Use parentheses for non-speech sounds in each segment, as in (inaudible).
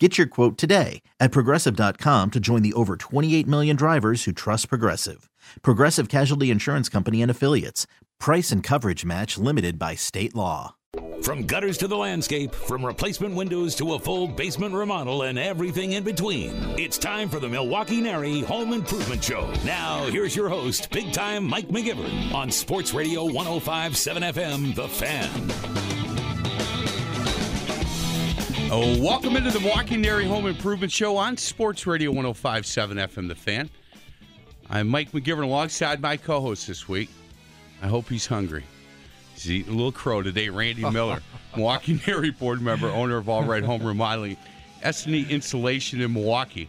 Get your quote today at progressive.com to join the over 28 million drivers who trust Progressive. Progressive Casualty Insurance Company and Affiliates. Price and coverage match limited by state law. From gutters to the landscape, from replacement windows to a full basement remodel and everything in between, it's time for the Milwaukee NARI Home Improvement Show. Now, here's your host, big time Mike McGivern on Sports Radio 1057 FM, The Fan. Oh, welcome into the Milwaukee NARI Home Improvement Show on Sports Radio 1057 FM The Fan. I'm Mike McGivern alongside my co host this week. I hope he's hungry. He's eating a little crow today. Randy (laughs) Miller, Milwaukee NARI board member, owner of All Right Home Remodeling, S&E Insulation in Milwaukee.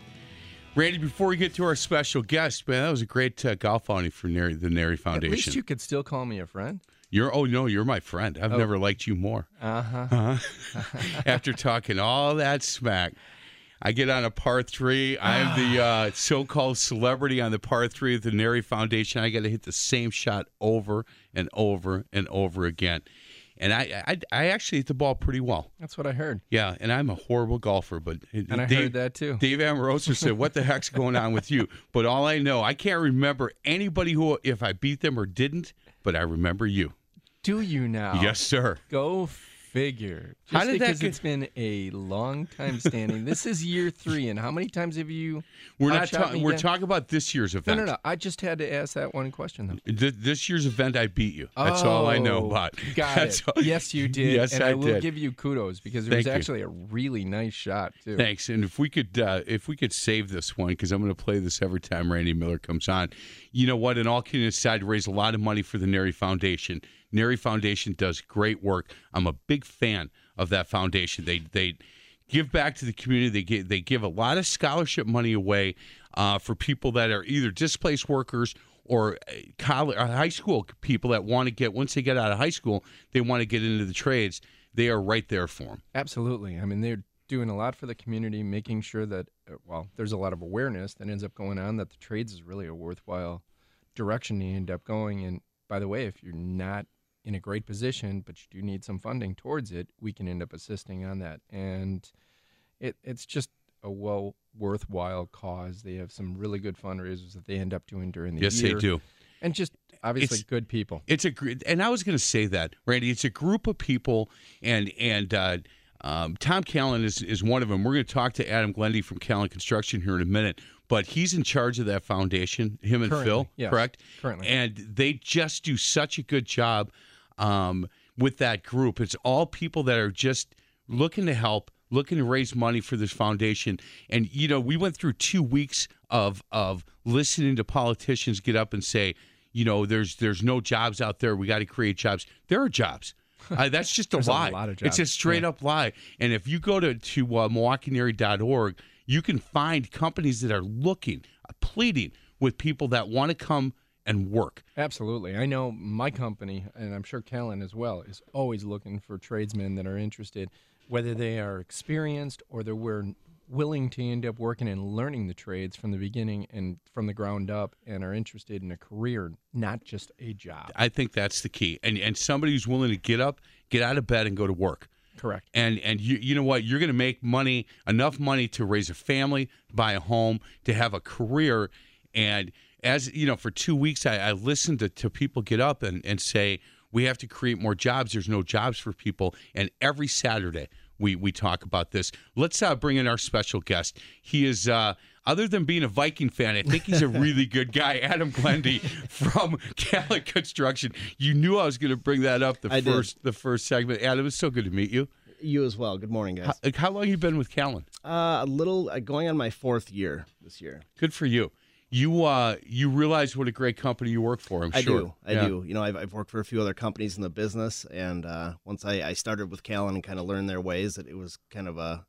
Randy, before we get to our special guest, man, that was a great uh, golf outing for NARI, the NARI Foundation. At least you could still call me a friend. You're oh no, you're my friend. I've Oh. never liked you more. Uh-huh. (laughs) Uh-huh. (laughs) After talking all that smack, I get on a par three. I am the (sighs) uh, so-called celebrity on the par three of the NARI Foundation. I got to hit the same shot over and over and over again, and I, I I actually hit the ball pretty well. That's what I heard. Yeah, and I'm a horrible golfer, but And I Dave, heard that too. Dave Amoroso said, "What the heck's going on with you?" (laughs) But all I know, I can't remember anybody who, if I beat them or didn't, but I remember you. Do you now? Yes, sir. Go figure. Just How did that because get- it's been a long time standing. this is year three, and how many times have you? We're not outshot talking. We're again? talking about this year's event. no, no. No. I just had to ask that one question though. Th- This year's event, I beat you. That's all I know Oh, about. Got (laughs) That's it. all- Yes, you did. Yes, and I, I, will did. give you kudos because it Thank was you. actually a really nice shot too. Thanks. And if we could, uh, if we could save this one, because I'm going to play this every time Randy Miller comes on. You know what? In all kidding aside, raise a lot of money for the NARI Foundation. NARI Foundation does great work. I'm a big fan of that foundation. They they give back to the community. They give they give a lot of scholarship money away uh, for people that are either displaced workers or uh, college, or high school people that want to get once they get out of high school, they want to get into the trades. They are right there for them. Absolutely. I mean, they're doing a lot for the community, making sure that, uh, well, there's a lot of awareness that ends up going on that the trades is really a worthwhile direction to end up going. And by the way, if you're not in a great position, but you do need some funding towards it, we can end up assisting on that. And it, it's just a well worthwhile cause. They have some really good fundraisers that they end up doing during the Yes, year. Yes, they do. And just obviously It's- good people. It's a and I was going to say that, Randy. It's a group of people, and and uh, um, Tom Callen is is one of them. We're going to talk to Adam Glendy from Callen Construction here in a minute, but he's in charge of that foundation. Him and Currently, Phil, yes, correct? currently. and they just do such a good job um, with that group. It's all people that are just looking to help, looking to raise money for this foundation. And you know, we went through two weeks of of listening to politicians get up and say, you know, there's there's no jobs out there. We got to create jobs. There are jobs. (laughs) Uh, that's just a a lie. lot of It's a straight yeah. up lie. And if you go to to uh, MilwaukeeNARI.org, you can find companies that are looking, uh, pleading with people that want to come and work. Absolutely. I know my company, and I'm sure Callen as well, is always looking for tradesmen that are interested, whether they are experienced or they were willing to end up working and learning the trades from the beginning and from the ground up and are interested in a career, not just a job. I think that's the key. And and somebody who's willing to get up, get out of bed and go to work. Correct. And and you you know what? You're going to make money, enough money to raise a family, buy a home, to have a career and as you know, for two weeks I, I listened to, to people get up and, and say, we have to create more jobs. There's no jobs for people. And every Saturday we we talk about this. Let's uh, bring in our special guest. He is uh, other than being a Viking fan, I think he's a really (laughs) good guy. Adam Glendy from (laughs) Callen Construction. You knew I was going to bring that up the I did. first the first segment. Adam, it's so good to meet you. You as well. Good morning, guys. How, how long you been with Callen? Uh, a little uh, going on my fourth year this year. Good for you. You uh, you realize what a great company you work for. I'm I sure. do. I Yeah. do. You know, I've, I've worked for a few other companies in the business, and uh, once I, I started with Callen and kind of learned their ways, that it was kind of a.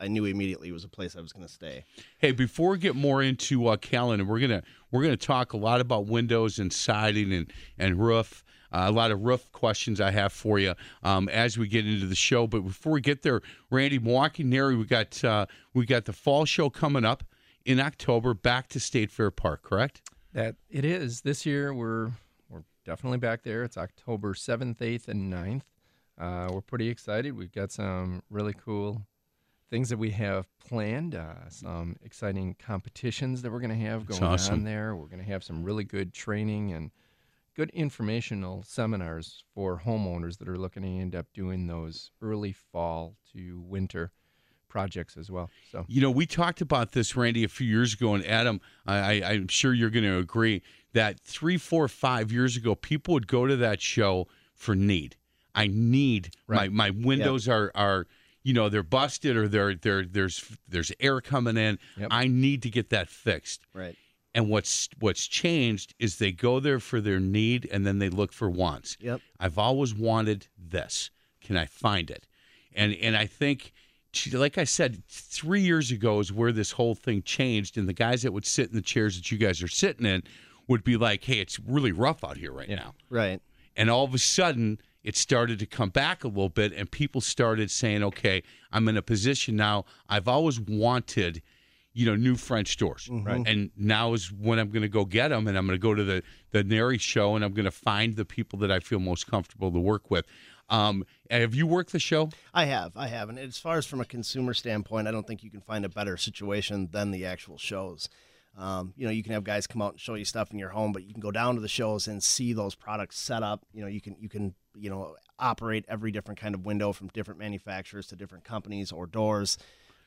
Uh, knew immediately it was a place I was going to stay. Hey, before we get more into uh, Callen, we're gonna we're gonna talk a lot about windows and siding and and roof. Uh, a lot of roof questions I have for you um, as we get into the show. But before we get there, Randy, Milwaukee NARI, we got uh, we got the fall show coming up in October. Back to State Fair Park, correct? That it is this year. We're we're definitely back there. It's October seventh, eighth, and 9th. Uh, we're pretty excited. We've got some really cool things that we have planned. Uh, some exciting competitions that we're going to have That's going awesome. on there. We're going to have some really good training and good informational seminars for homeowners that are looking to end up doing those early fall to winter projects as well. So You know, we talked about this, Randy, a few years ago, and Adam, I, I, I'm sure you're going to agree that three, four, five years ago, people would go to that show for need. I need Right. my my windows are are you know they're busted or they're they're there's there's air coming in. Yep. I need to get that fixed. Right. And what's what's changed is they go there for their need and then they look for wants. Yep. I've always wanted this. Can I find it? And and I think, like I said, three years ago is where this whole thing changed, and the guys that would sit in the chairs that you guys are sitting in would be like, "Hey, it's really rough out here right now." Right. And all of a sudden, it started to come back a little bit, and people started saying, "Okay, I'm in a position now. I've always wanted." You know, new French doors, mm-hmm. Right. and now is when I'm going to go get them, and I'm going to go to the the NARI show, and I'm going to find the people that I feel most comfortable to work with. Um, have you worked the show? I have. I have. And as far as from a consumer standpoint, I don't think you can find a better situation than the actual shows. Um, you know, you can have guys come out and show you stuff in your home, but you can go down to the shows and see those products set up. You know, you can you can you know operate every different kind of window from different manufacturers to different companies or doors,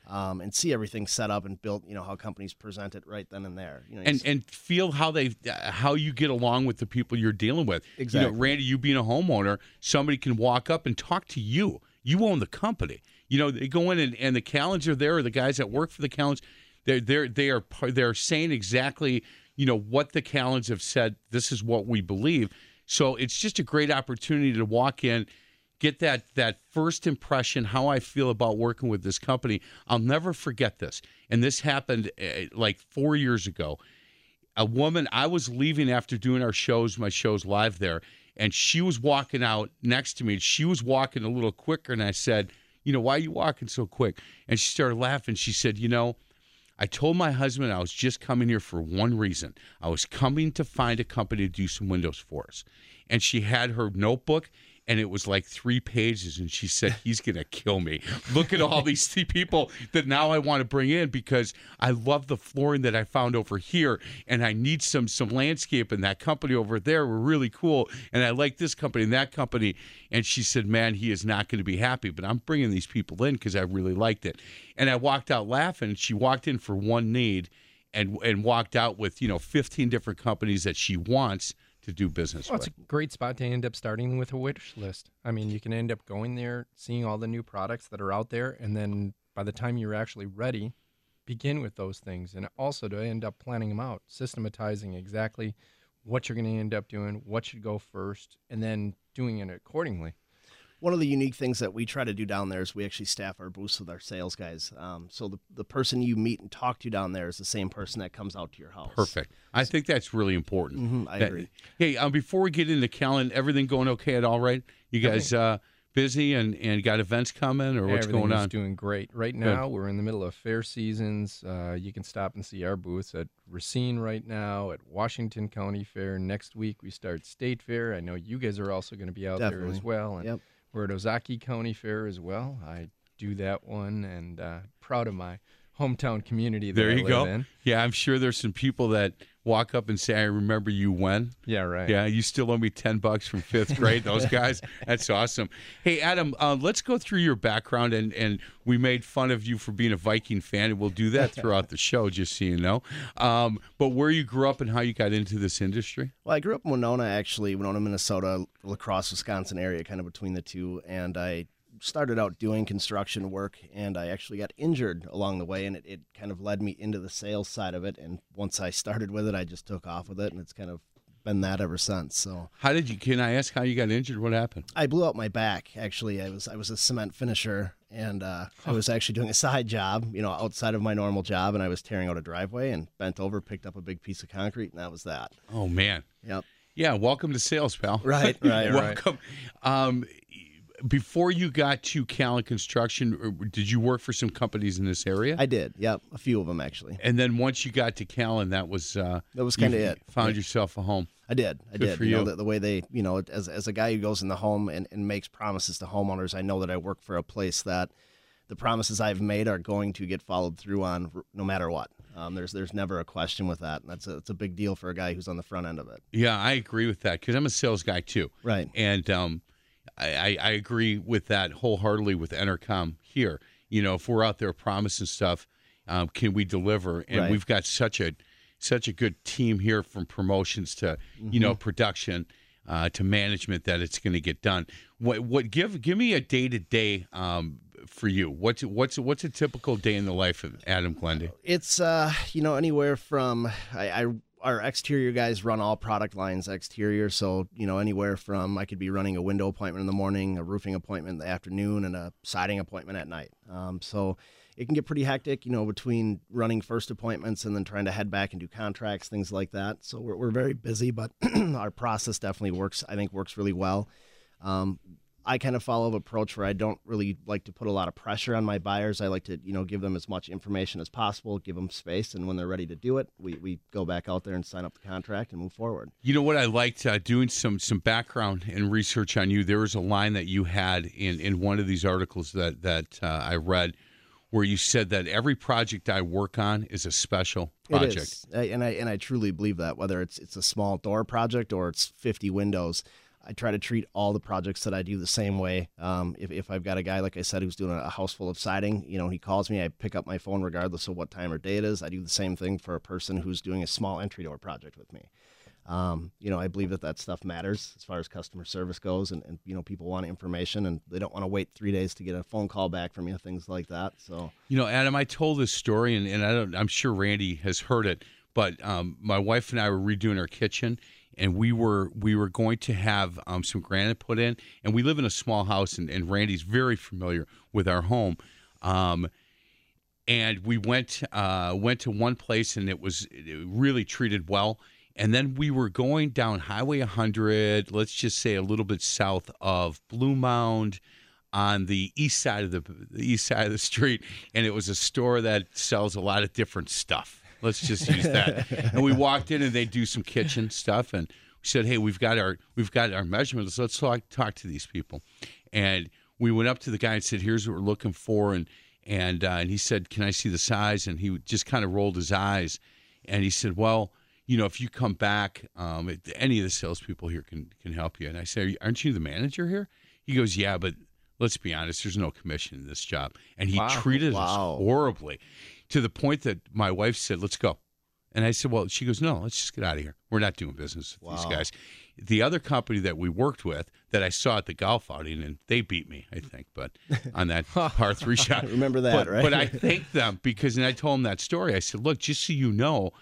um, and see everything set up and built. You know how companies present it right then and there. You know, and and feel how they uh, how you get along with the people you're dealing with. You Exactly. know, Randy, you being a homeowner, somebody can walk up and talk to you. You own the company. You know, they go in and, and the Callens are there, or the guys that work for the Callens, they're they're they are they're saying exactly you know what the Callens have said. This is what we believe. So it's just a great opportunity to walk in, get that that first impression how I feel about working with this company. I'll never forget this. And this happened uh, like 4 years ago. A woman I was leaving after doing our shows, my shows live there, and she was walking out next to me. and She was walking a little quicker and I said, "You know, why are you walking so quick?" And she started laughing. She said, "You know, I told my husband I was just coming here for one reason. I was coming to find a company to do some windows for us. And she had her notebook and it was like three pages and she said he's going to kill me. Look at all these people that now I want to bring in because I love the flooring that I found over here and I need some some landscape and that company over there were really cool and I like this company and that company and she said man he is not going to be happy but I'm bringing these people in cuz I really liked it. And I walked out laughing. She walked in for one need and and walked out with, you know, 15 different companies that she wants to do business Well, with. it's a great spot to end up starting with a wish list. I mean, you can end up going there, seeing all the new products that are out there, and then by the time you're actually ready, begin with those things. And also to end up planning them out, systematizing exactly what you're going to end up doing, what should go first, and then doing it accordingly. One of the unique things that we try to do down there is we actually staff our booths with our sales guys. Um, so the, the person you meet and talk to down there is the same person that comes out to your house. Perfect. I think that's really important. Mhm, I That- agree. Hey, um, before we get into Callen, everything going okay at all right? You guys uh, busy and, and got events coming or what's Everything going is on? doing great. Right now, we're in the middle of fair seasons. Uh, you can stop and see our booths at Racine right now, at Washington County Fair. Next week, we start State Fair. I know you guys are also going to be out there as well. And Yep. We're at Ozaukee County Fair as well. I do that one and uh, proud of my hometown community that there I you live go. in. Yeah, I'm sure there's some people that walk up and say, "I remember you when." Yeah, right. Yeah, you still owe me ten bucks from fifth grade. Those (laughs) guys, that's awesome. Hey, Adam, uh, let's go through your background, and and we made fun of you for being a Viking fan, and we'll do that throughout the show, just so you know. Um, but where you grew up and how you got into this industry? Well, I grew up in Winona, actually, Winona, Minnesota, La Crosse, Wisconsin area, kind of between the two. And I started out doing construction work, and I actually got injured along the way, and it, it kind of led me into the sales side of it. And once I started with it, I just took off with it, and it's kind of been that ever since. So How did you? Can I ask how you got injured? What happened? I blew out my back. Actually, I was I was a cement finisher, and uh, I was actually doing a side job, you know, outside of my normal job, and I was tearing out a driveway and bent over, picked up a big piece of concrete, and that was that. Oh man. Yep. Yeah. Welcome to sales, pal. Right, right, (laughs) right. welcome. Um, before you got to Callen Construction, did you work for some companies in this area? I did. Yep, a few of them actually. and then once you got to Callen, that was uh, That was kinda it. Found Yeah. yourself a home. I did. I Good did. for you know, you. the, the way they, you know, as, as a guy who goes in the home and, and makes promises to homeowners, I know that I work for a place that the promises I've made are going to get followed through on no matter what. Um, there's there's never a question with that. And that's a, it's a big deal for a guy who's on the front end of it. Yeah, I agree with that because I'm a sales guy too. Right. And um, I, I, I agree with that wholeheartedly with Entercom here. You know, if we're out there promising stuff, um, can we deliver? And Right. we've got such a such a good team here from promotions to you know production uh, to management that it's going to get done. What what give give me a day to day um for you? What's what's what's a typical day in the life of Adam Glendy? It's uh, you know, anywhere from I, I our exterior guys run all product lines exterior, so you know, anywhere from I could be running a window appointment in the morning, a roofing appointment in the afternoon, and a siding appointment at night. Um, so it can get pretty hectic, you know, between running first appointments and then trying to head back and do contracts, things like that. So we're we're very busy, but (clears throat) our process definitely works. I think works really well. Um, I kind of follow an approach where I don't really like to put a lot of pressure on my buyers. I like to, you know, give them as much information as possible, give them space, and when they're ready to do it, we, we go back out there and sign up the contract and move forward. You know what I liked uh, doing some some background and research on you. There was a line that you had in in one of these articles that that uh, I read, where you said that every project I work on is a special project. It is, I- and I and I truly believe that. Whether it's it's a small door project or it's 50 windows, I try to treat all the projects that I do the same way. Um, if, if I've got a guy, like I said, who's doing a house full of siding, you know, he calls me, I pick up my phone regardless of what time or day it is. I do the same thing for a person who's doing a small entry door project with me. Um, you know, I believe that that stuff matters as far as customer service goes, and, and you know, people want information and they don't want to wait three days to get a phone call back from you, things like that. So, You know, Adam, I told this story, and, and I don't, I'm sure Randy has heard it, but um, my wife and I were redoing our kitchen, and we were we were going to have um, some granite put in, and we live in a small house, and, and Randy's very familiar with our home. Um, and we went uh, went to one place, and it was really treated well. And then we were going down Highway 100, let's just say a little bit south of Bluemound, on the east side of the, the east side of the street, and it was a store that sells a lot of different stuff. Let's just use that. and we walked in, and they do some kitchen stuff, and we said, "Hey, we've got our we've got our measurements. Let's talk talk to these people." And we went up to the guy and said, "Here's what we're looking for," and and uh, and he said, "Can I see the size?" And he just kind of rolled his eyes, and he said, "Well." You know, if you come back, um, any of the salespeople here can can help you. And I said, "Aren't you the manager here?" He goes, "Yeah, but let's be honest, there's no commission in this job. And he Wow. treated us horribly to the point that my wife said, let's go. And I said, well, she goes, no, let's just get out of here. We're not doing business with these guys. The other company that we worked with that I saw at the golf outing, and they beat me, I think, but on that (laughs) par three shot. (laughs) Remember that, but, right? But I thanked them because, and I told them that story. I said, look, just so you know,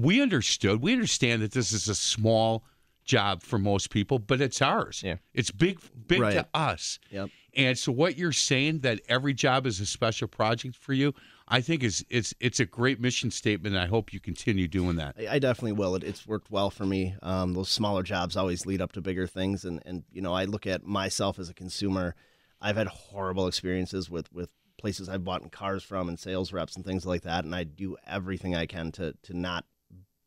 we understood, we understand that this is a small job for most people, but it's ours. Yeah. It's big, big to us. Yep. And so what you're saying that every job is a special project for you, I think is it's it's a great mission statement. And I hope you continue doing that. I, I definitely will. It, it's worked well for me. Um, those smaller jobs always lead up to bigger things, and and you know I look at myself as a consumer. I've had horrible experiences with with places I've bought cars from and sales reps and things like that, and I do everything I can to to not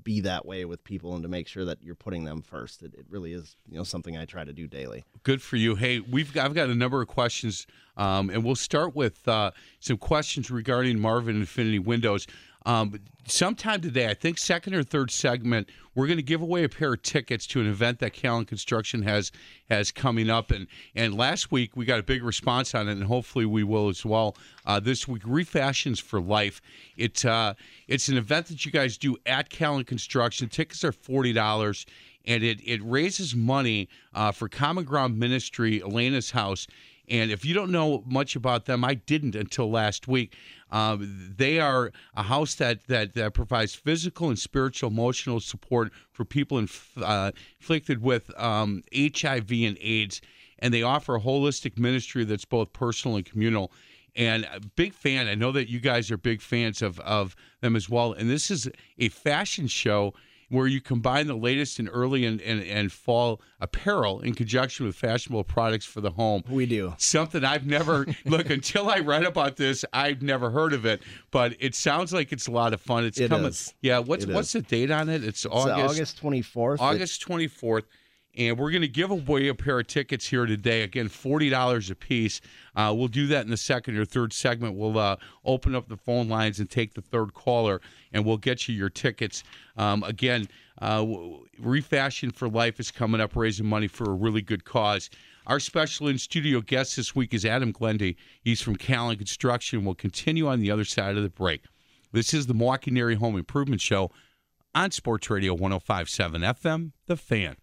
be that way with people and to make sure that you're putting them first. It, it really is you know something I try to do daily. Good for you. Hey, we've got, I've got a number of questions, um, and we'll start with uh, some questions regarding Marvin Infinity Windows. Um, sometime today, I think second or third segment, we're going to give away a pair of tickets to an event that Callen Construction has has coming up. And and last week we got a big response on it, and hopefully we will as well uh, this week. Refashions for Life. It's uh, it's an event that you guys do at Callen Construction. Tickets are forty dollars and it, it raises money uh, for Common Ground Ministry, Elena's house And if you don't know much about them, I didn't until last week. Um, they are a house that, that, that provides physical and spiritual, emotional support for people inf- uh, inflicted with um, HIV and AIDS. And they offer a holistic ministry that's both personal and communal. And a big fan. I know that you guys are big fans of, of them as well. And this is a fashion show where you combine the latest in early and, and, and fall apparel in conjunction with fashionable products for the home. We do. Something I've never (laughs) look until I read about this. I've never heard of it, but it sounds like it's a lot of fun. It's It coming. is. Yeah. What's It what's the date on it? It's It's August August 24th. August twenty fourth. And we're going to give away a pair of tickets here today. Again, forty dollars a piece. Uh, we'll do that in the second or third segment. We'll uh, open up the phone lines and take the third caller, and we'll get you your tickets. Um, again, uh, Refashion for Life is coming up, raising money for a really good cause. Our special in studio guest this week is Adam Glendy. He's from Callen Construction. We'll continue on the other side of the break. This is the Milwaukee NARI Home Improvement Show on Sports Radio 1057 FM, The Fan.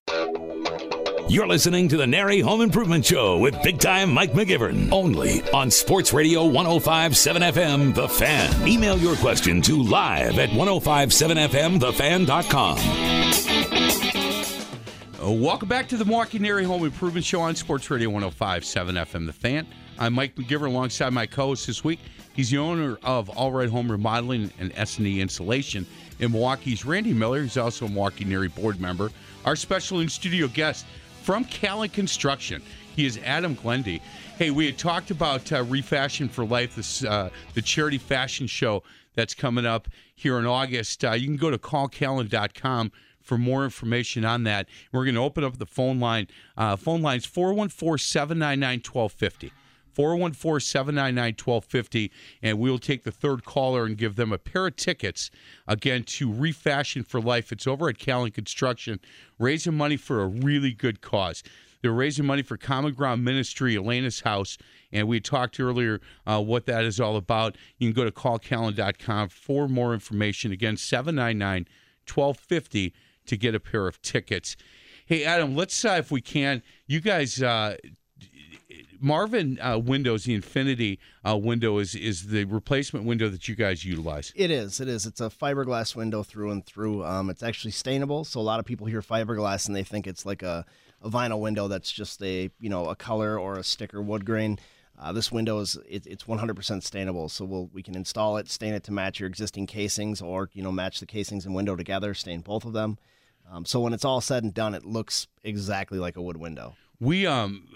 You're listening to the NARI Home Improvement Show with big time Mike McGivern. Only on Sports Radio 1057 FM, The Fan. Email your question to live at 1057FMTheFan.com. Uh, welcome back to the Milwaukee NARI Home Improvement Show on Sports Radio 1057 FM The Fan. I'm Mike McGivern alongside my co-host this week. He's the owner of All Right Home Remodeling and S&E Installation in Milwaukee's Randy Miller. He's also a Milwaukee NARI board member. Our special in-studio guest from Callen Construction. He is Adam Glendy. Hey, we had talked about uh, Refashion for Life, this uh, the charity fashion show that's coming up here in August. Uh, you can go to callcallen.com for more information on that. We're going to open up the phone line. Uh, phone lines 414 799 1250. 414 799 1250. And we'll take the third caller and give them a pair of tickets again to Refashion for Life. It's over at Callen Construction, raising money for a really good cause. They're raising money for Common Ground Ministry, Elena's house, and we talked earlier uh, what that is all about. You can go to callcallen.com for more information. Again, 799 1250 to get a pair of tickets. Hey, Adam, let's, uh, if we can, you guys, uh, Marvin uh, Windows, the Infinity uh, window, is, is the replacement window that you guys utilize. It is. It is. It's a fiberglass window through and through. Um, it's actually stainable, so a lot of people hear fiberglass and they think it's like a, a vinyl window that's just a you know a color or a sticker wood grain. Uh, this window is it, it's 100% stainable, so we'll, we can install it, stain it to match your existing casings, or you know match the casings and window together, stain both of them. Um, so when it's all said and done, it looks exactly like a wood window. We um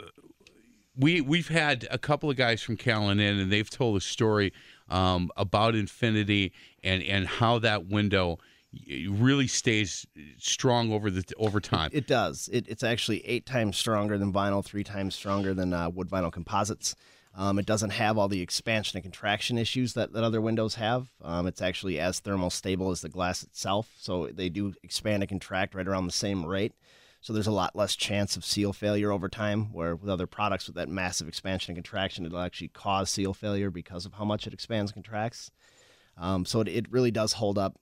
we we've had a couple of guys from Callen in, and they've told a story um, about Infinity and and how that window really stays strong over the over time. It does. It, it's actually eight times stronger than vinyl, three times stronger than uh, wood vinyl composites. Um, it doesn't have all the expansion and contraction issues that, that other windows have. Um, it's actually as thermal stable as the glass itself. So they do expand and contract right around the same rate. So there's a lot less chance of seal failure over time, where with other products with that massive expansion and contraction, it'll actually cause seal failure because of how much it expands and contracts. Um, so it, it really does hold up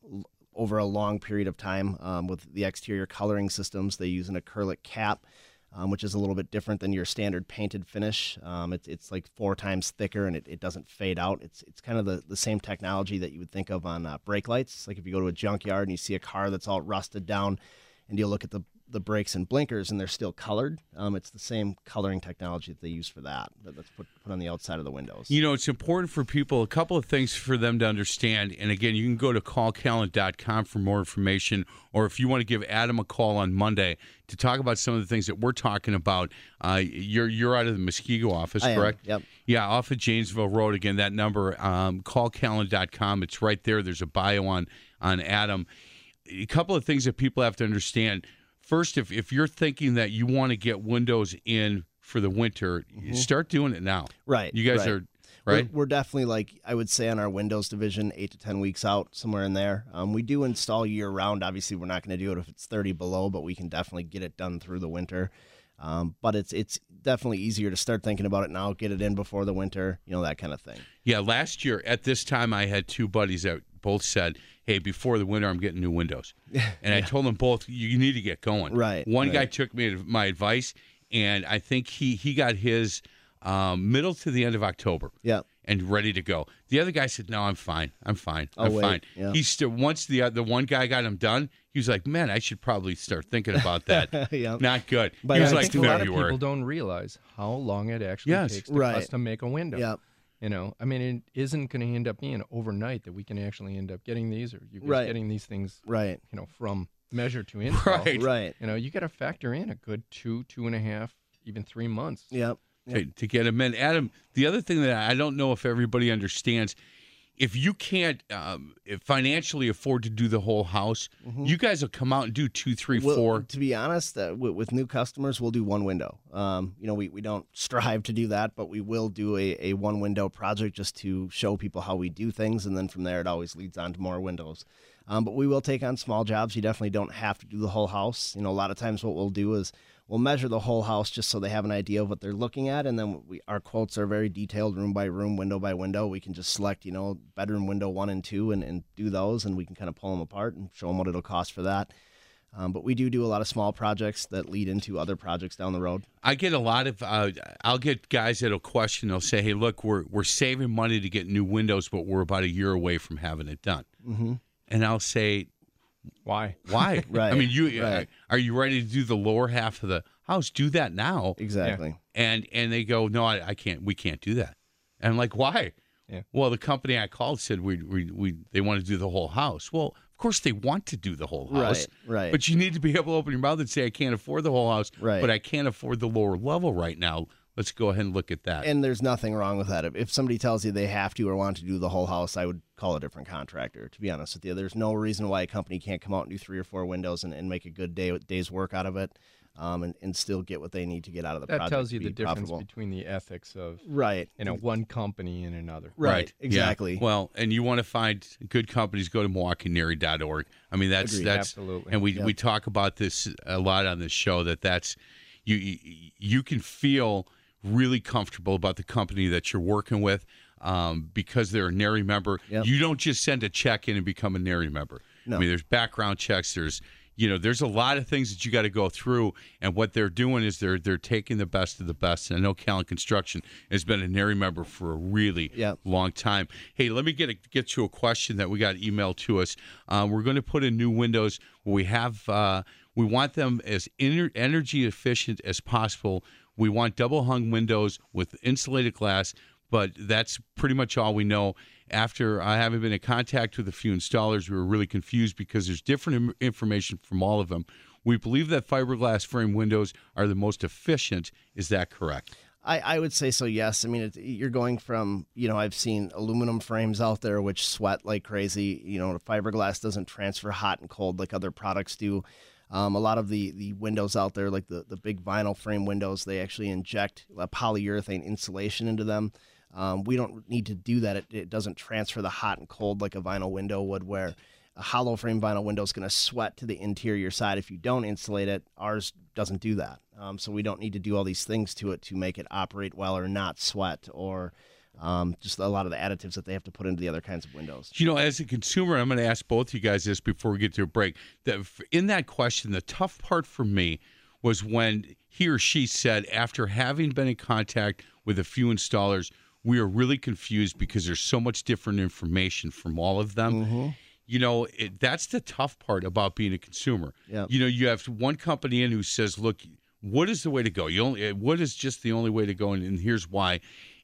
over a long period of time. Um, with the exterior coloring systems, they use an acrylic cap, um, which is a little bit different than your standard painted finish. Um, it's it's like four times thicker and it, it doesn't fade out. It's it's kind of the, the same technology that you would think of on uh, brake lights. Like if you go to a junkyard and you see a car that's all rusted down, and you look at the the brakes and blinkers and they're still colored. Um, it's the same coloring technology that they use for that. that- That's put, put on the outside of the windows. You know, it's important for people, a couple of things for them to understand. And again, you can go to callcallen.com for more information, or if you want to give Adam a call on Monday to talk about some of the things that we're talking about. Uh, you're you're out of the Muskego office, I am, correct? yep. Yeah, off of Janesville Road. Again, that number, um, callcallen.com. It's right there. There's a bio on on Adam. A couple of things that people have to understand. First, if, if you're thinking that you want to get windows in for the winter, start doing it now. Right, You guys right. are We're- right. We're, definitely like I would say on our Windows division, eight to ten weeks out, somewhere in there. Um, we do install year round. Obviously, we're not going to do it if it's thirty below, but we can definitely get it done through the winter. Um, but it's it's definitely easier to start thinking about it now, get it in before the winter, you know that kind of thing. Yeah, last year at this time, I had two buddies that both said, "Hey, before the winter, I'm getting new windows," (laughs) and I told them both, "You need to get going." Right, One guy took me my advice, and I think he he got his um, middle to the end of October Yeah. and ready to go. The other guy said, "No, I'm fine. I'm fine. I'll I'm wait." fine." Yeah. He's still once the uh, the one guy got him done, he was like, "Man, I should probably start thinking about (laughs) that." Yeah. Not good. But he was I I like think a lot of people don't realize how long it actually Yes. takes to Right. custom make a window. Yeah. You know, I mean, it isn't going to end up being overnight that we can actually end up getting these, or you guys Right. getting these things, Right. you know, from measure to (laughs) install. Right. Right. You know, you got to factor in a good two, two and a half, even three months. Yep. to, to get him in. Adam, the other thing that I don't know if everybody understands, if you can't um, financially afford to do the whole house, you guys will come out and do two, three, four. Mm-hmm. Well, to be honest, uh, with, with new customers, we'll do one window. Um, you know, we, we don't (laughs) strive to do that, but we will do a, a one window project just to show people how we do things, and then from there, it always leads on to more windows. Um, but we will take on small jobs. You definitely don't have to do the whole house. You know, a lot of times what we'll do is we'll measure the whole house just so they have an idea of what they're looking at, and then we our quotes are very detailed, room by room, window by window. We can just select, you know, bedroom window one and two, and, and do those, and we can kind of pull them apart and show them what it'll cost for that. Um, but we do do a lot of small projects that lead into other projects down the road. I get a lot of. Uh, I'll get guys that'll question. They'll say, "Hey, look, we're we're saving money to get new windows, but we're about a year away from having it done." Mm-hmm. And I'll say, Why? "Why? (laughs) Right, I mean, you right. Uh, are you ready to do the lower half of the house? Do that now." Exactly. and and they go, no, I, I can't. We can't do that. And I'm like, why? Yeah. Well, the company I called said we we, we they want to do the whole house. Well, of course they want to do the whole house, Right, right. But you need to be able to open your mouth and say, I can't afford the whole house, Right. but I can't afford the lower level right now. Let's go ahead and look at that. And there's nothing wrong with that. If, if somebody tells you they have to or want to do the whole house, I would call a different contractor. To be honest with you, there's no reason why a company can't come out and do three or four windows and, and make a good day day's work out of it, um, and, and still get what they need to get out of the That project. tells you the difference profitable. between the ethics of Right. you know one company and another. Right. Yeah. Exactly. Well, and you want to find good companies, go to MilwaukeeNARI.org. I mean, that's Agreed. that's Absolutely. and we Yep. we talk about this a lot on this show that that's you you, you can feel really comfortable about the company that you're working with um, because they're a NARI member. Yep. You don't just send a check in and become a NARI member. No. I mean, there's background checks. There's you know, there's a lot of things that you got to go through, and what they're doing is they're they're taking the best of the best. And I know Callen Construction has been a NARI member for a really Yep. long time. Hey, let me get a, get to a question that we got emailed to us. Um, we're going to put in new windows. We have uh, we want them as ener- energy efficient as possible. We want double hung windows with insulated glass, but that's pretty much all we know. After I haven't been in contact with a few installers, we were really confused because there's different information from all of them. We believe that fiberglass frame windows are the most efficient. Is that correct? I, I would say so. Yes. I mean, it, you're going from you know I've seen aluminum frames out there which sweat like crazy. You know, fiberglass doesn't transfer hot and cold like other products do. Um, a lot of the the windows out there, like the the big vinyl frame windows, they actually inject a polyurethane insulation into them. Um, we don't need to do that. It, it doesn't transfer the hot and cold like a vinyl window would, where a hollow frame vinyl window is going to sweat to the interior side if you don't insulate it. Ours doesn't do that. Um, so we don't need to do all these things to it to make it operate well or not sweat or um, just a lot of the additives that they have to put into the other kinds of windows. You know, as a consumer, I'm going to ask both of you guys this before we get to a break. That in that question, the tough part for me was when he or she said, after having been in contact with a few installers, we are really confused because there's so much different information from all of them. You know, it, that's the tough part about being a consumer. Yep. You know, you have one company in who says, "Look, what is the way to go? You only what is just the only way to go, and, and here's why."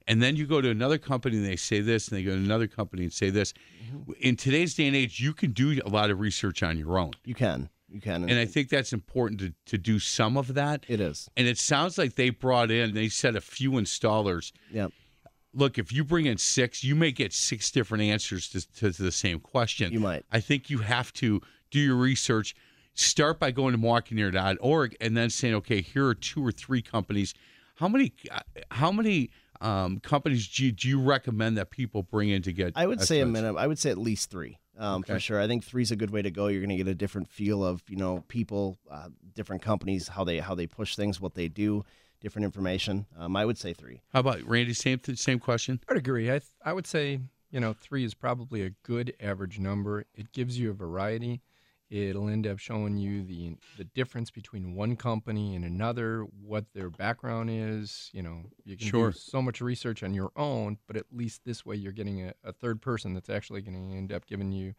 And then you go to another company and they say this, and they go to another company and say this. Mm-hmm. In today's day and age, you can do a lot of research on your own, You can, you can, and I think that's important to to do some of that. it is. And it sounds like they brought in, they said a few installers. Yep. Look, if you bring in six, you may get six different answers to, to, to the same question. You might. I think you have to do your research. Start by going to marketeer.org and then saying, okay, here are two or three companies. How many? Uh, how many um, companies do you, do you recommend that people bring in to get? I would say a estimates? minimum. I would say at least three. Um, Okay. For sure, I think three is a good way to go. You're going to get a different feel of you know people, uh, different companies, how they how they push things, what they do, different information. Um, I would say three. How about Randy? Same th- same question. I would agree. I th- I would say you know three is probably a good average number. It gives you a variety. It'll end up showing you the the difference between one company and another, what their background is. You know, you can Sure. do so much research on your own, but at least this way you're getting a, a third person that's actually going to end up giving you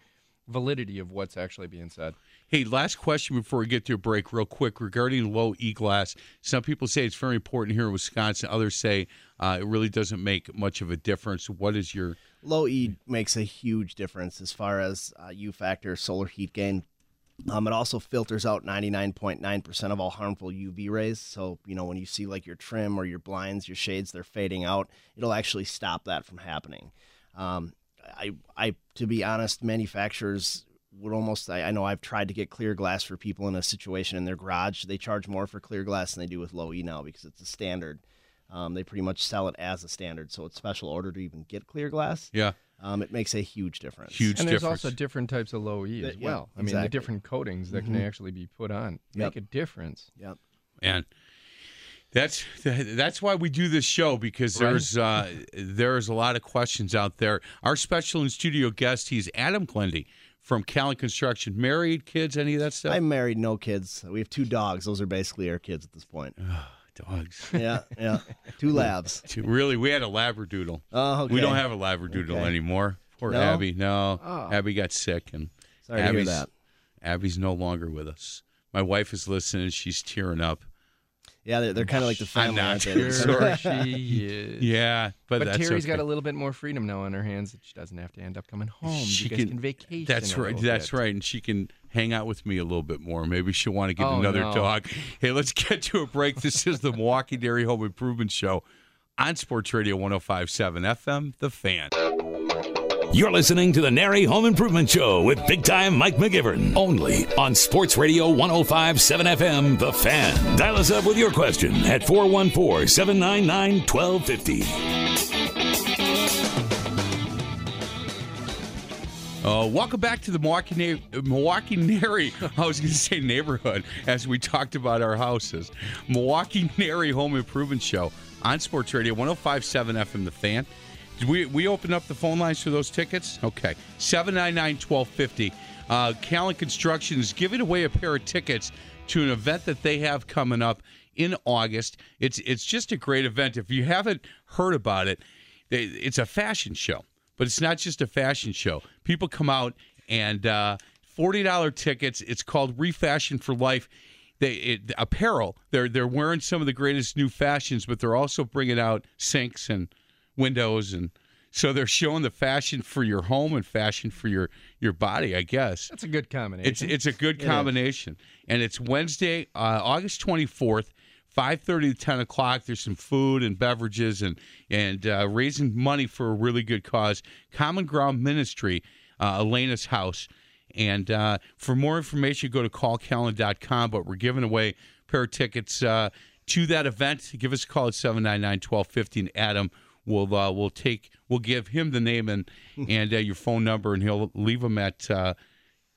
validity of what's actually being said. Hey, last question before we get to a break, real quick, regarding low E glass. Some people say it's very important here in Wisconsin. Others say uh, it really doesn't make much of a difference. What is your Low E makes a huge difference as far as uh, U factor, solar heat gain. Um, it also filters out 99.9% of all harmful UV rays. So, you know, when you see like your trim or your blinds, your shades, they're fading out, it'll actually stop that from happening. Um, I, I, to be honest, manufacturers would almost, I, I know I've tried to get clear glass for people in a situation in their garage. They charge more for clear glass than they do with low E now because it's a standard. Um, they pretty much sell it as a standard. So it's special order to even get clear glass yeah um, it makes a huge difference. huge and there's difference? also different types of low E as Th- yeah, well. I mean, the different coatings that can Mhm. actually be put on Yep. make a difference. Yep. and that's that's why we do this show because Right. there's uh, there's a lot of questions out there. Our special in studio guest, he's Adam Glendy from Callen Construction. Married, kids, any of that stuff? I'm married, no kids. We have two dogs. Those are basically our kids at this point. (sighs) (sighs) (sighs) Dogs. (laughs) yeah, yeah. Two labs. (laughs) really, we had a labradoodle. Oh, okay. We don't have a labradoodle Okay. anymore. Poor No? Abby. No, Oh. Abby got sick, and Sorry to hear Abby's that. Abby's no longer with us. My wife is listening. She's tearing up. Yeah, they're, they're kind of like the I'm family, not aren't they? sure. (laughs) Sure, she is. Yeah, but, But that's Terry's okay. got a little bit more freedom now on her hands that she doesn't have to end up coming home. She you guys can- can, vacation. That's a right. little That's bit. right. And she can hang out with me a little bit more. Maybe she'll want to get Oh, another no. dog. (laughs) Hey, let's get to a break. This is the Milwaukee NARI Home Improvement Show on Sports Radio 1057 FM, The Fan. You're listening to the NARI Home Improvement Show with big time Mike McGivern. Only on Sports Radio 1057 FM, The Fan. Dial us up with your question at 414 799 1250. Uh, welcome back to the Milwaukee Na- Milwaukee NARI. (laughs) I was going to say neighborhood as we talked about our houses. Milwaukee NARI Home Improvement Show on Sports Radio 1057 FM The Fan. Did we we open up the phone lines for those tickets? Okay. 799 1250. Uh, Callen Construction is giving away a pair of tickets to an event that they have coming up in August. It's it's just a great event. If you haven't heard about it, it's a fashion show, but it's not just a fashion show. People come out and uh, forty dollar tickets. It's called Refashion for Life. They it, apparel. They're they're wearing some of the greatest new fashions, but they're also bringing out sinks and windows and. So they're showing the fashion for your home and fashion for your your body, I guess. That's a good combination. It's it's a good combination, and it's Wednesday, uh, August twenty fourth, five thirty to ten o'clock. There's some food and beverages and and uh, raising money for a really good cause. Common Ground Ministry, uh, Elena's house, and uh, for more information, go to callcallen.com. But we're giving away pair of tickets uh, to that event. Give us a call at 799-1250, and Adam will uh, will take we'll give him the name and and uh, your phone number, and he'll leave them at.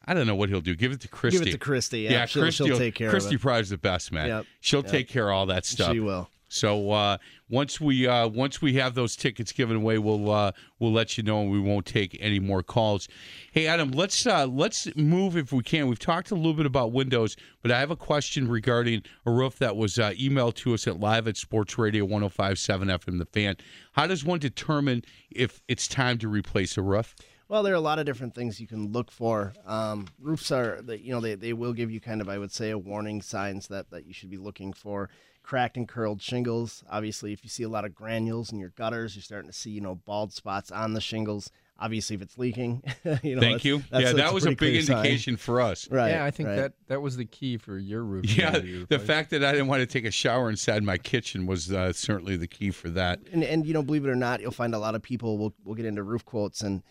I don't know what he'll do. Give it to Christy. Give it to Christy. Yeah, she'll, Christy. she'll will- take care Christy of probably is the best man. Yep. She'll Yep. take care of all that stuff. She will. So uh, once we uh, once we have those tickets given away, we'll uh, we'll let you know, and we won't take any more calls. Hey, Adam, let's uh, let's move if we can. We've talked a little bit about windows, but I have a question regarding a roof that was uh, emailed to us at live at Sports Radio 105.7 FM. The Fan. How does one determine if it's time to replace a roof? Well, there are a lot of different things you can look for. Um, roofs are, they- you know, they, they will give you kind of, I would say, a warning signs that, that you should be looking for. Cracked and curled shingles. Obviously, if you see a lot of granules in your gutters, you're starting to see, you know, bald spots on the shingles. Obviously, if it's leaking, (laughs) you know. Thank that's- you. that's- yeah, that's that was a pretty big clear sign. indication for us. Right. yeah, I think right. that that was the key for your roof. Yeah, to the replaced. fact that I didn't want to take a shower inside my kitchen was uh, certainly the key for that. and and you know believe it or not you'll find a lot of people will will get into roof quotes and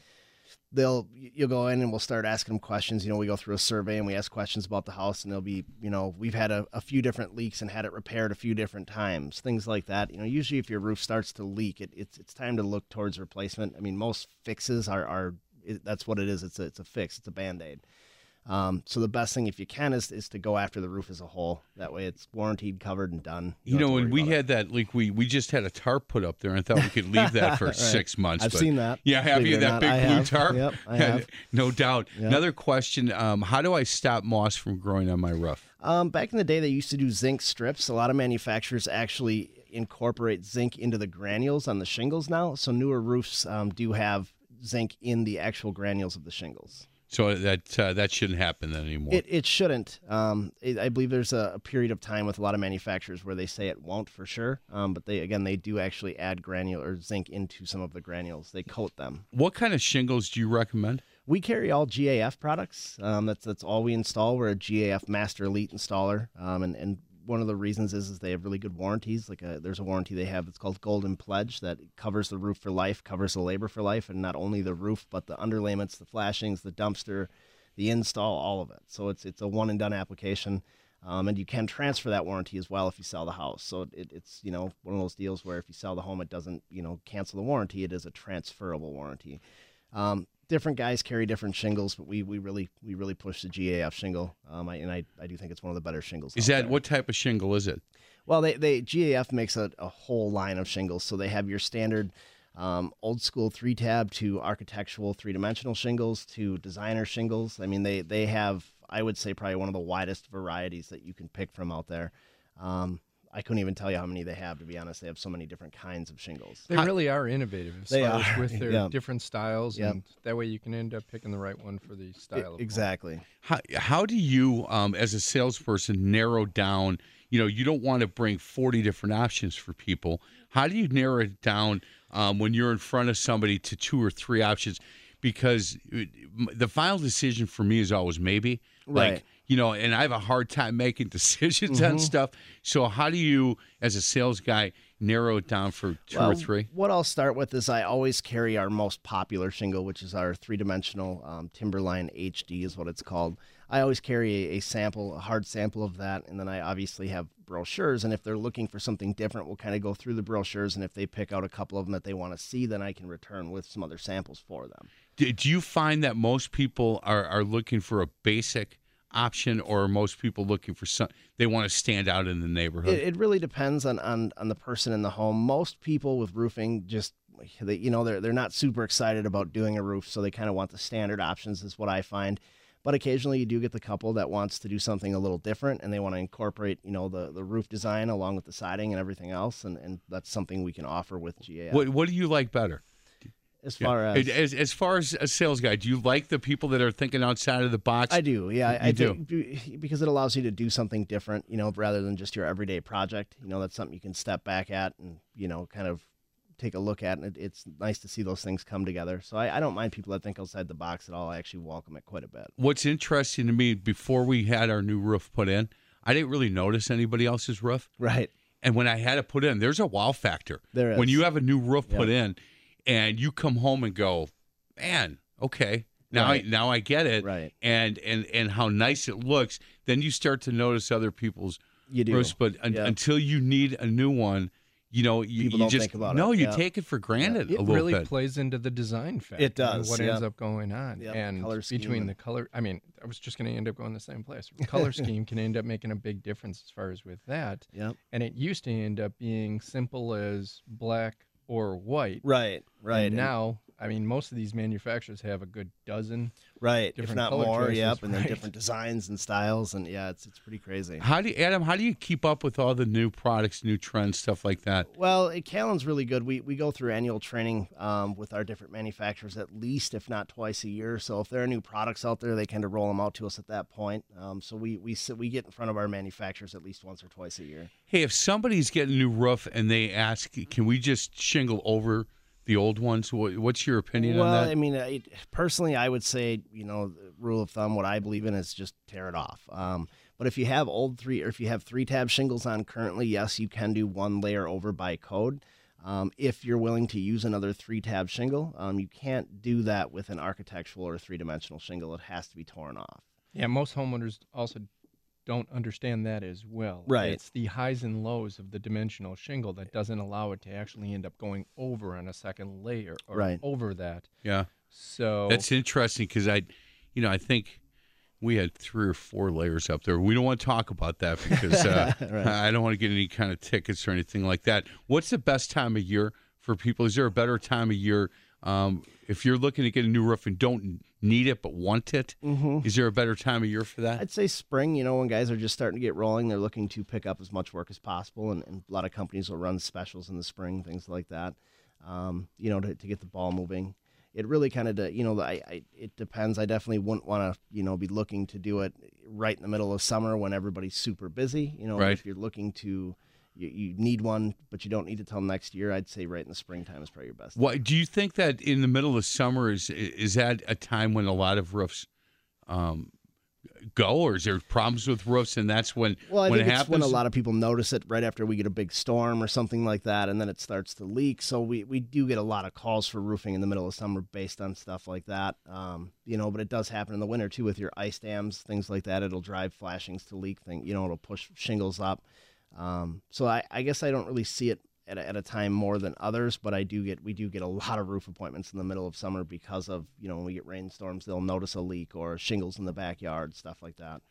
they'll you'll go in and we'll start asking them questions. You know we go through a survey and we ask questions about the house and they'll be you know we've had a, a few different leaks and had it repaired a few different times things like that. You know usually if your roof starts to leak it, it's it's time to look towards replacement. I mean most fixes are are it, that's what it is. It's a, it's a fix. It's a band-aid Um, so the best thing, if you can, is, is to go after the roof as a whole. That way, it's warranted, covered, and done. You know, don't when we about it. had that leak, we we just had a tarp put up there, and thought we could leave that (laughs) for Right. six months. I've but- seen that. Yeah, have Believe you that not, big I blue have. tarp? Yep, I (laughs) have. no doubt. Yep. Another question: um, How do I stop moss from growing on my roof? Um, back in the day, they used to do zinc strips. A lot of manufacturers actually incorporate zinc into the granules on the shingles now. So newer roofs um, do have zinc in the actual granules of the shingles. So that uh, that shouldn't happen then anymore. It, it shouldn't. Um, it, I believe there's a, a period of time with a lot of manufacturers where they say it won't for sure. Um, but they again they do actually add granule or zinc into some of the granules. They coat them. what kind of shingles do you recommend? We carry all GAF products. Um, that's that's all we install. We're a GAF Master Elite installer, um, and and one of the reasons is is they have really good warranties. Like a, there's a warranty they have. It's called Golden Pledge that covers the roof for life, covers the labor for life, and not only the roof but the underlayments, the flashings, the dumpster, the install, all of it. So it's it's a one and done application. Um, and you can transfer that warranty as well if you sell the house. So it, it's you know one of those deals where if you sell the home, it doesn't you know cancel the warranty. It is a transferable warranty. Um, different guys carry different shingles, but we, we really we really push the GAF shingle, um, I, and I, I do think it's one of the better shingles. Is that there. what type of shingle is it? Well, they, they GAF makes a, a whole line of shingles, so they have your standard um, old school three tab to architectural three dimensional shingles to designer shingles. I mean, they they have I would say probably one of the widest varieties that you can pick from out there. Um, I couldn't even tell you how many they have. To be honest, they have so many different kinds of shingles. They really are innovative as They far as are, with their yeah. different styles, Yep. and that way you can end up picking the right one for the style. of exactly. How, how do you, um, as a salesperson, narrow down? You know, you don't want to bring 40 different options for people. How do you narrow it down um, when you're in front of somebody to two or three options? Because uh, the final decision for me is always maybe. Like, Right. You know, and I have a hard time making (laughs) decisions on stuff. So, how do you, as a sales guy, narrow it down for two or three? What I'll start with is I always carry our most popular shingle, which is our three dimensional um, Timberline HD, is what it's called. I always carry a, a sample, a hard sample of that, and then I obviously have brochures. And if they're looking for something different, we'll kind of go through the brochures. And if they pick out a couple of them that they want to see, then I can return with some other samples for them. Do, do you find that most people are, are looking for a basic option, or most people looking for some? They want to stand out in the neighborhood. It, it really depends on, on on the person in the home. Most people with roofing just they, you know they're they're not super excited about doing a roof, so they kind of want the standard options. Is what I find. But occasionally you do get the couple that wants to do something a little different, and they want to incorporate you know the the roof design along with the siding and everything else, and, and that's something we can offer with GAF. what What do you like better? As far Yeah. as as as far as a sales guy, do you like the people that are thinking outside of the box? I do, yeah. I, I do. think because it allows you to do something different, you know, rather than just your everyday project. You know, that's something you can step back at and you know, kind of take a look at, and it, it's nice to see those things come together. So I, I don't mind people that think outside the box at all. I actually welcome it quite a bit. What's interesting to me before we had our new roof put in, I didn't really notice anybody else's roof. Right. And when I had it put in, there's a wow factor. There When is. you have a new roof put in, and you come home and go, man, okay, now Right. I now I get it, Right. And and and how nice it looks. Then you start to notice other people's You do. roofs, but un- Yeah. until you need a new one, you know, you, People you don't just think about no, it. you Yeah. take it for granted It a little really bit. plays into the design factor. and does, What yeah. ends up going on, Yep, and color between and- the color. I mean, I was just going to end up going the same place. (laughs) Color scheme can end up making a big difference as far as with that. Yep. And it used to end up being simple as black or white. Right. Right. And And now, I mean, most of these manufacturers have a good dozen. right. If different not color more. choices, Yep. And then right. different designs and styles, and yeah, it's it's pretty crazy. How do you, Adam? How do you keep up with all the new products, new trends, stuff like that? Well, it- Callen's really good. We we go through annual training um, with our different manufacturers at least, if not twice a year. So if there are new products out there, they kind of roll them out to us at that point. Um, so we we sit, we get in front of our manufacturers at least once or twice a year. Hey, if somebody's getting a new roof and they ask, can we just shingle over the old ones? What's your opinion well, on that? I mean, I, personally, I would say you know, the rule of thumb, what I believe in is just tear it off. Um, but if you have old three or if you have three tab shingles on currently, yes, you can do one layer over by code. Um, if you're willing to use another three tab shingle, um, you can't do that with an architectural or three dimensional shingle. It has to be torn off. Yeah, most homeowners also don't understand that as well. Right. It's the highs and lows of the dimensional shingle that doesn't allow it to actually end up going over on a second layer or Right. over that. yeah, So that's interesting because I, you know, I think we had three or four layers up there. We don't want to talk about that because uh, (laughs) I don't want to get any kind of tickets or anything like that. What's the best time of year for people? Is there a better time of year um, if you're looking to get a new roof and don't need it but want it? Mm-hmm. Is there a better time of year for that? I'd say spring, you know, when guys are just starting to get rolling, they're looking to pick up as much work as possible, and, and a lot of companies will run specials in the spring, things like that, um, you know, to, to get the ball moving. It really kind of, you know, I, I, it depends. I definitely wouldn't want to, you know, be looking to do it right in the middle of summer when everybody's super busy. You know, Right. if you're looking to, you, you need one, but you don't need it till next year. I'd say right in the springtime is probably your best. What do you think that in the middle of summer is is that a time when a lot of roofs um, go, or is there problems with roofs, and that's when Well, I when think it it's happens? when a lot of people notice it right after we get a big storm or something like that, and then it starts to leak. So we, we do get a lot of calls for roofing in the middle of summer based on stuff like that. Um, you know, but it does happen in the winter too with your ice dams, things like that. It'll drive flashings to leak. Thing, you know, it'll push shingles up. Um, so I, I guess I don't really see it at a, at a time more than others, but I do get we do get a lot of roof appointments in the middle of summer because of you know when we get rainstorms, they'll notice a leak or shingles in the backyard, stuff like that.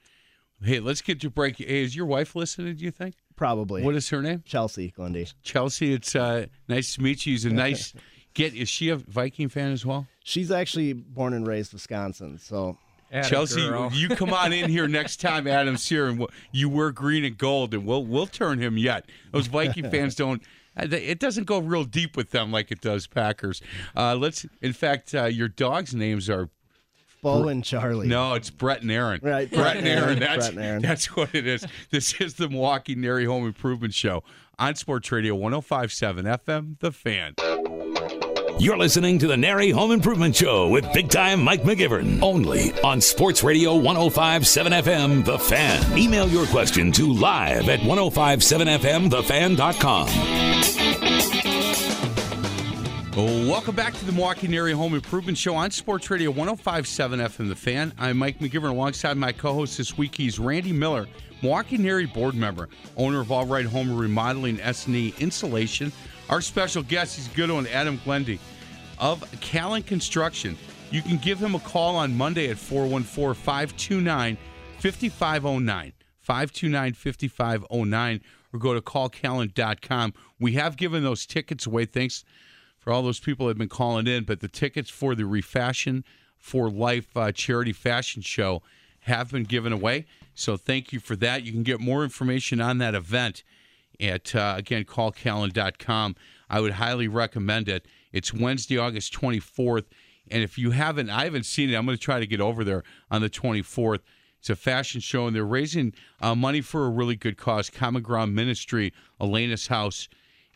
hey, let's get to break. Hey, is your wife listening? Do you think? Probably. What is her name? Chelsea Grundy? Chelsea. It's uh, nice to meet you. She's a (laughs) nice get. Is she a Viking fan as well? She's actually born and raised Wisconsin, so Atta Chelsea, girl. you come on in here next time Adam's here, and we'll, you wear green and gold, and we'll we'll turn him yet. Those Viking (laughs) fans don't. uh, It doesn't go real deep with them like it does Packers. Uh, let's. In fact, uh, your dogs' names are Bo and Charlie. no, it's Brett and Aaron. Right, Brett and Aaron. That's Brett and Aaron. that's what it is. This is the Milwaukee NARI Home Improvement Show on Sports Radio 105.7 FM. The Fan. You're listening to the NARI Home Improvement Show with big time Mike McGivern. Only on Sports Radio 1057 FM, The Fan. Email your question to live at 1057FMTheFan.com. Welcome back to the Milwaukee NARI Home Improvement Show on Sports Radio 1057 FM The Fan. I'm Mike McGivern alongside my co host this week. He's Randy Miller, Milwaukee NARI board member, owner of All Right Home Remodeling S&E Insulation. Our special guest is good one, Adam Glendy of Callen Construction. You can give him a call on Monday at 414 529 5509. 529 5509 or go to callcallen.com. We have given those tickets away. Thanks for all those people that have been calling in, but the tickets for the Refashion for Life uh, charity fashion show have been given away. So thank you for that. You can get more information on that event at, uh, again, callcallen.com. I would highly recommend it. It's Wednesday, August 24th. And if you haven't, I haven't seen it, I'm going to try to get over there on the 24th. It's a fashion show, and they're raising uh, money for a really good cause. Common Ground Ministry, Elena's House,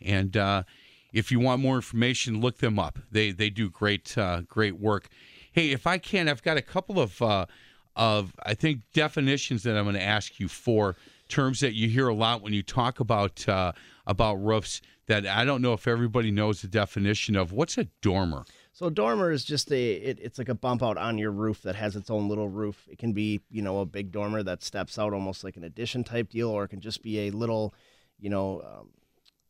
and uh, if you want more information, look them up. They they do great uh, great work. Hey, if I can, I've got a couple of uh, of I think definitions that I'm going to ask you for terms that you hear a lot when you talk about uh, about roofs. That I don't know if everybody knows the definition of. What's a dormer? So a dormer is just a it, it's like a bump out on your roof that has its own little roof. It can be you know a big dormer that steps out almost like an addition type deal, or it can just be a little, you know, um,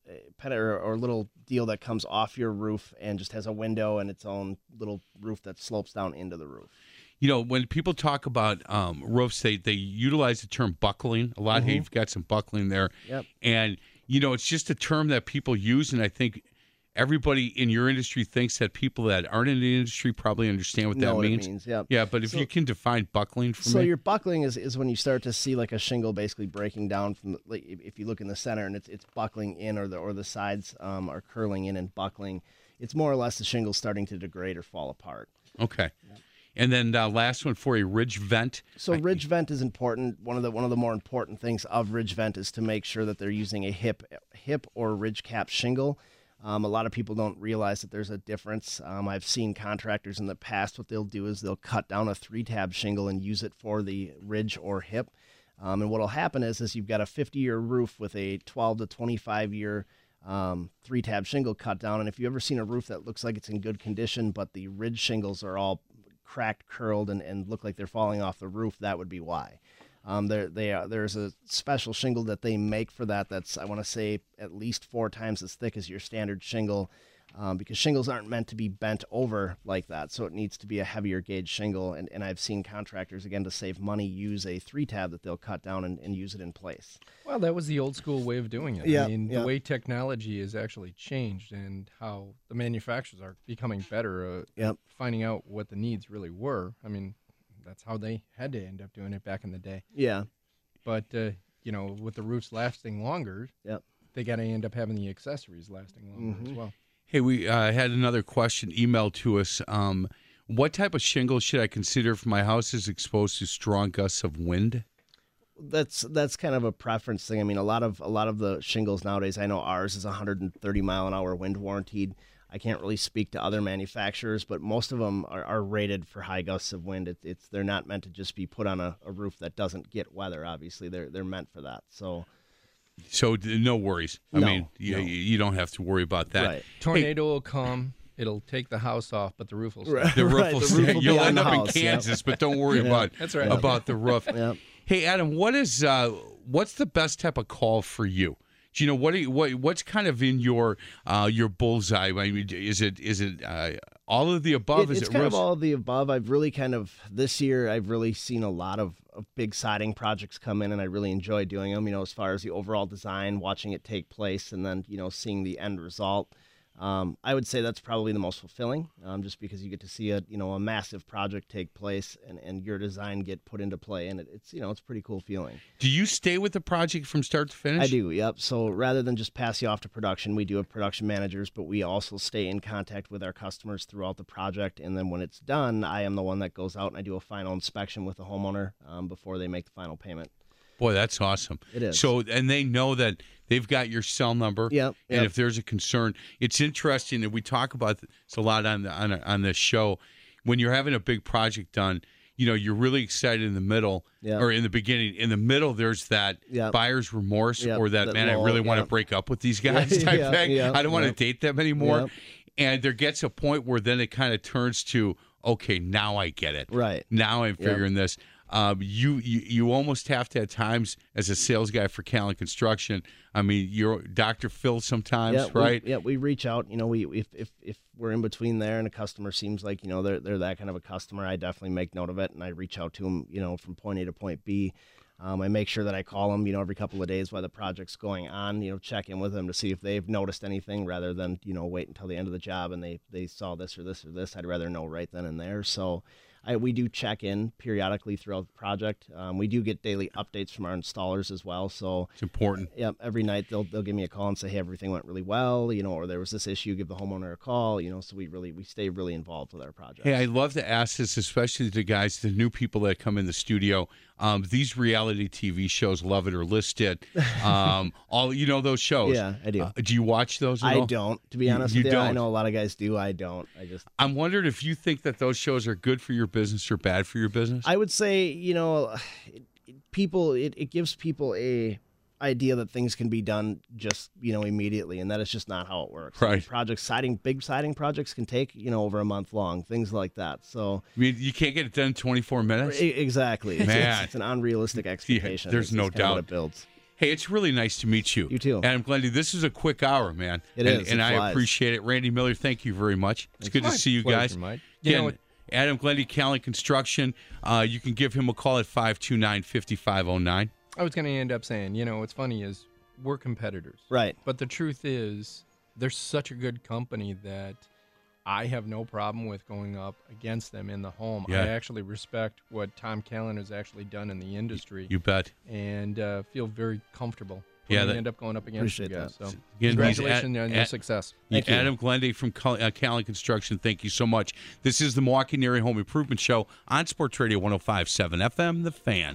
a pet or, or little deal that comes off your roof and just has a window and its own little roof that slopes down into the roof. You know, when people talk about um, roofs, they they utilize the term buckling a lot. Hey, you've got some buckling there, Yep. and you know, it's just a term that people use, and I think everybody in your industry thinks that people that aren't in the industry probably understand what know that what means. means. Yep. Yeah, but if So- you can define buckling for So me, your buckling is, is when you start to see like a shingle basically breaking down from the, like if if you look in the center and it's it's buckling in or the or the sides um, are curling in and buckling. It's more or less the shingle starting to degrade or fall apart. okay. And then uh, last one for a ridge vent. So ridge vent is important. One of the one of the more important things of ridge vent is to make sure that they're using a hip hip or ridge cap shingle. Um, a lot of people don't realize that there's a difference. Um, I've seen contractors in the past. What they'll do is they'll cut down a three tab shingle and use it for the ridge or hip. Um, and what'll happen is, is you've got a 50 year roof with a 12 to 25 year um, three tab shingle cut down. And if you've ever seen a roof that looks like it's in good condition, but the ridge shingles are all cracked, curled, and, and look like they're falling off the roof, that would be why. Um, there, they are, there's a special shingle that they make for that. That's I want to say at least four times as thick as your standard shingle. Um, because shingles aren't meant to be bent over like that. So it needs to be a heavier gauge shingle. And, and I've seen contractors, again, to save money, use a three tab that they'll cut down and, and use it in place. Well, that was the old school way of doing it. Yeah, I mean, yeah. the way technology has actually changed and how the manufacturers are becoming better uh, Yep. finding out what the needs really were. I mean, that's how they had to end up doing it back in the day. Yeah. But, uh, you know, with the roofs lasting longer, Yep. they got to end up having the accessories lasting longer Mm-hmm. as well. Hey, we uh, had another question emailed to us. Um, what type of shingle should I consider if my house is exposed to strong gusts of wind? that's that's kind of a preference thing. I mean, a lot of a lot of the shingles nowadays. I know ours is 130 mile an hour wind warranted. I can't really speak to other manufacturers, but most of them are, are rated for high gusts of wind. It, it's they're not meant to just be put on a, a roof that doesn't get weather. Obviously, they're they're meant for that. So So no worries. I No, mean, you, no. you don't have to worry about that. right, Tornado will come. It'll take the house off, but the roof will stay. Right. The roof will stay. roof will You'll on end the up in house, yep. Kansas, but don't worry (laughs) about That's right. about the roof. (laughs) Yep. Hey, Adam, what is uh, what's the best type of call for you? Do you know what? Are you, what what's kind of in your uh, your bullseye? I mean, is it is it uh, all of the above? It- is it's it kind real- of all of the above. I've really kind of this year. I've really seen a lot of, of big siding projects come in, and I really enjoy doing them. You know, as far as the overall design, watching it take place, and then you know seeing the end result. Um, I would say that's probably the most fulfilling, um, just because you get to see a you know a massive project take place and, and your design get put into play, and it, it's you know it's a pretty cool feeling. Do you stay with the project from start to finish? I do, yep. So rather than just pass you off to production, we do have production managers, but we also stay in contact with our customers throughout the project. And then when it's done, I am the one that goes out and I do a final inspection with the homeowner um, before they make the final payment. Boy, that's awesome. It is. So, and they know that they've got your cell number. Yep, And yep. if there's a concern, it's interesting that we talk about this a lot on the, on on this show. When you're having a big project done, you know, you're really excited in the middle Yep. or in the beginning. In the middle, there's that Yep. buyer's remorse Yep, or that, that man, I really want to break up with these (laughs) guys type thing. I don't want to date them anymore. And there gets a point where then it kind of turns to, okay, now I get it. Right. Now I'm figuring this. Um, you, you you almost have to at times as a sales guy for Callen Construction. I mean, you're Dr. Phil sometimes, yeah, right? We, yeah, we reach out. You know, we if, if if we're in between there and a customer seems like you know they're they're that kind of a customer, I definitely make note of it and I reach out to them. You know, from point A to point B. Um, I make sure that I call them, you know, every couple of days while the project's going on. You know, check in with them to see if they've noticed anything, rather than you know wait until the end of the job and they they saw this or this or this. I'd rather know right then and there. So. I, we do check in periodically throughout the project. Um, we do get daily updates from our installers as well. So It's important. Yep. Every night they'll they'll give me a call and say, hey, everything went really well, you know, or there was this issue. Give the homeowner a call, you know. So we really we stay really involved with our project. Hey, I love to ask this, especially to guys, the new people that come in the studio. Um, these reality TV shows, Love It or List It, (laughs) um, all you know those shows. Yeah, I do. Uh, do you watch those? At I all? don't, to be honest you with you. I don't? know a lot of guys do. I don't. I just I'm wondering if you think that those shows are good for your business or bad for your business. I would say, you know, it, (sighs) it- people it, it gives people a idea that things can be done just you know immediately and that is just not how it works Right. projects siding big siding projects can take you know over a month long things like that so I mean, you can't get it done in 24 minutes. exactly it's, Man. it's, it's an unrealistic expectation there's It's- no it's kinda what doubt. it builds Hey, it's really nice to meet you. You too. and i'm Glendy, this is a quick hour, man. It and, is. and It I flies. appreciate it. Randy Miller, thank you very much. It's good to see you pleasure, guys. Mike. You know Again, what- Adam Glendy, Callen Construction. Uh, you can give him a call at 529 5509. I was going to end up saying, you know, what's funny is we're competitors. right But the truth is, they're such a good company that I have no problem with going up against them in the home. Yeah. I actually respect what Tom Callen has actually done in the industry You bet. and uh, feel very comfortable Yeah, when we that- end up going up against you Appreciate guys. that. So, Again, congratulations at- on your at- success. Thank you. Adam Glendy from Cal- uh, Callen Construction, thank you so much. This is the Milwaukee NARI Home Improvement Show on Sports Radio 1057 FM, The Fan.